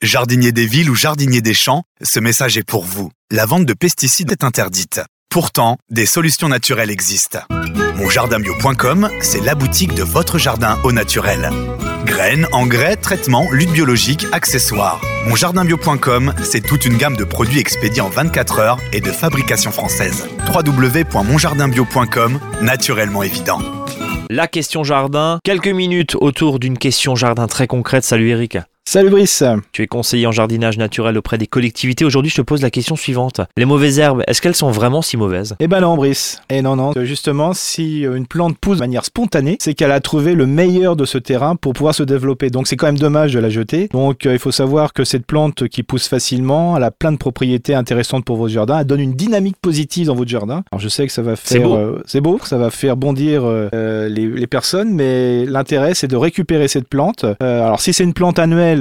Jardinier des villes ou jardinier des champs, ce message est pour vous. La vente de pesticides est interdite. Pourtant, des solutions naturelles existent. Monjardinbio.com, c'est la boutique de votre jardin au naturel. Graines, engrais, traitements, lutte biologique, accessoires. Monjardinbio.com, c'est toute une gamme de produits expédiés en 24 heures et de fabrication française. www.monjardinbio.com, naturellement évident. La question jardin, quelques minutes autour d'une question jardin très concrète. Salut Eric. Salut Brice. Tu es conseiller en jardinage naturel auprès des collectivités. Aujourd'hui, je te pose la question suivante. Les mauvaises herbes, est-ce qu'elles sont vraiment si mauvaises? Eh ben non, Brice. Eh non, non. Justement, si une plante pousse de manière spontanée, c'est qu'elle a trouvé le meilleur de ce terrain pour pouvoir se développer. Donc c'est quand même dommage de la jeter. Donc euh, il faut savoir que cette plante qui pousse facilement, elle a plein de propriétés intéressantes pour votre jardin. Elle donne une dynamique positive dans votre jardin. Alors je sais que ça va faire... C'est beau. euh, c'est beau, ça va faire bondir euh, les, les personnes, mais l'intérêt c'est de récupérer cette plante. Euh, alors si c'est une plante annuelle,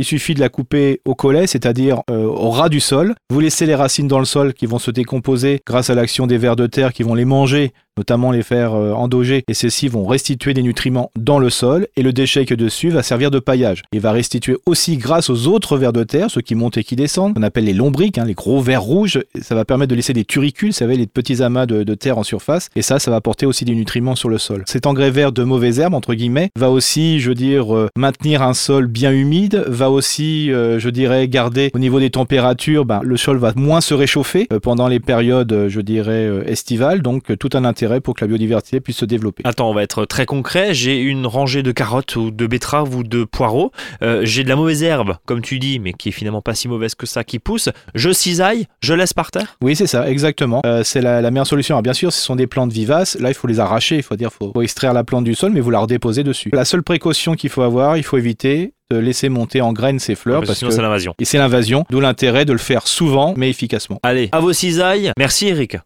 il suffit de la couper au collet, c'est-à-dire euh, au ras du sol. Vous laissez les racines dans le sol qui vont se décomposer grâce à l'action des vers de terre qui vont les manger, notamment les faire euh, endoger, et ceux-ci vont restituer des nutriments dans le sol, et le déchet que dessus va servir de paillage. Il va restituer aussi grâce aux autres vers de terre, ceux qui montent et qui descendent, qu'on appelle les lombriques, hein, les gros vers rouges, et ça va permettre de laisser des turicules, vous savez, les petits amas de, terre en surface, et ça, ça va apporter aussi des nutriments sur le sol. Cet engrais vert de mauvaises herbes, entre guillemets, va aussi, je veux maintenir un sol bien humide, va aussi, euh, je dirais, garder au niveau des températures, ben, le sol va moins se réchauffer euh, pendant les périodes, je dirais, estivales, donc tout un intérêt pour que la biodiversité puisse se développer. Attends, on va être très concret. J'ai une rangée de carottes ou de betteraves ou de poireaux. Euh, J'ai de la mauvaise herbe, comme tu dis, mais qui est finalement pas si mauvaise que ça, qui pousse. Je cisaille, je laisse par terre? Oui, c'est ça, exactement. Euh, c'est la, la meilleure solution. Alors, bien sûr, ce sont des plantes vivaces. Là, il faut les arracher. Il faut dire, faut, faut extraire la plante du sol, mais vous la redéposez dessus. La seule précaution qu'il faut avoir, il faut éviter de laisser monter en graines ces fleurs Parce sinon, que c'est l'invasion. et c'est l'invasion. D'où l'intérêt de le faire souvent, mais efficacement. Allez, à vos cisailles. Merci Eric.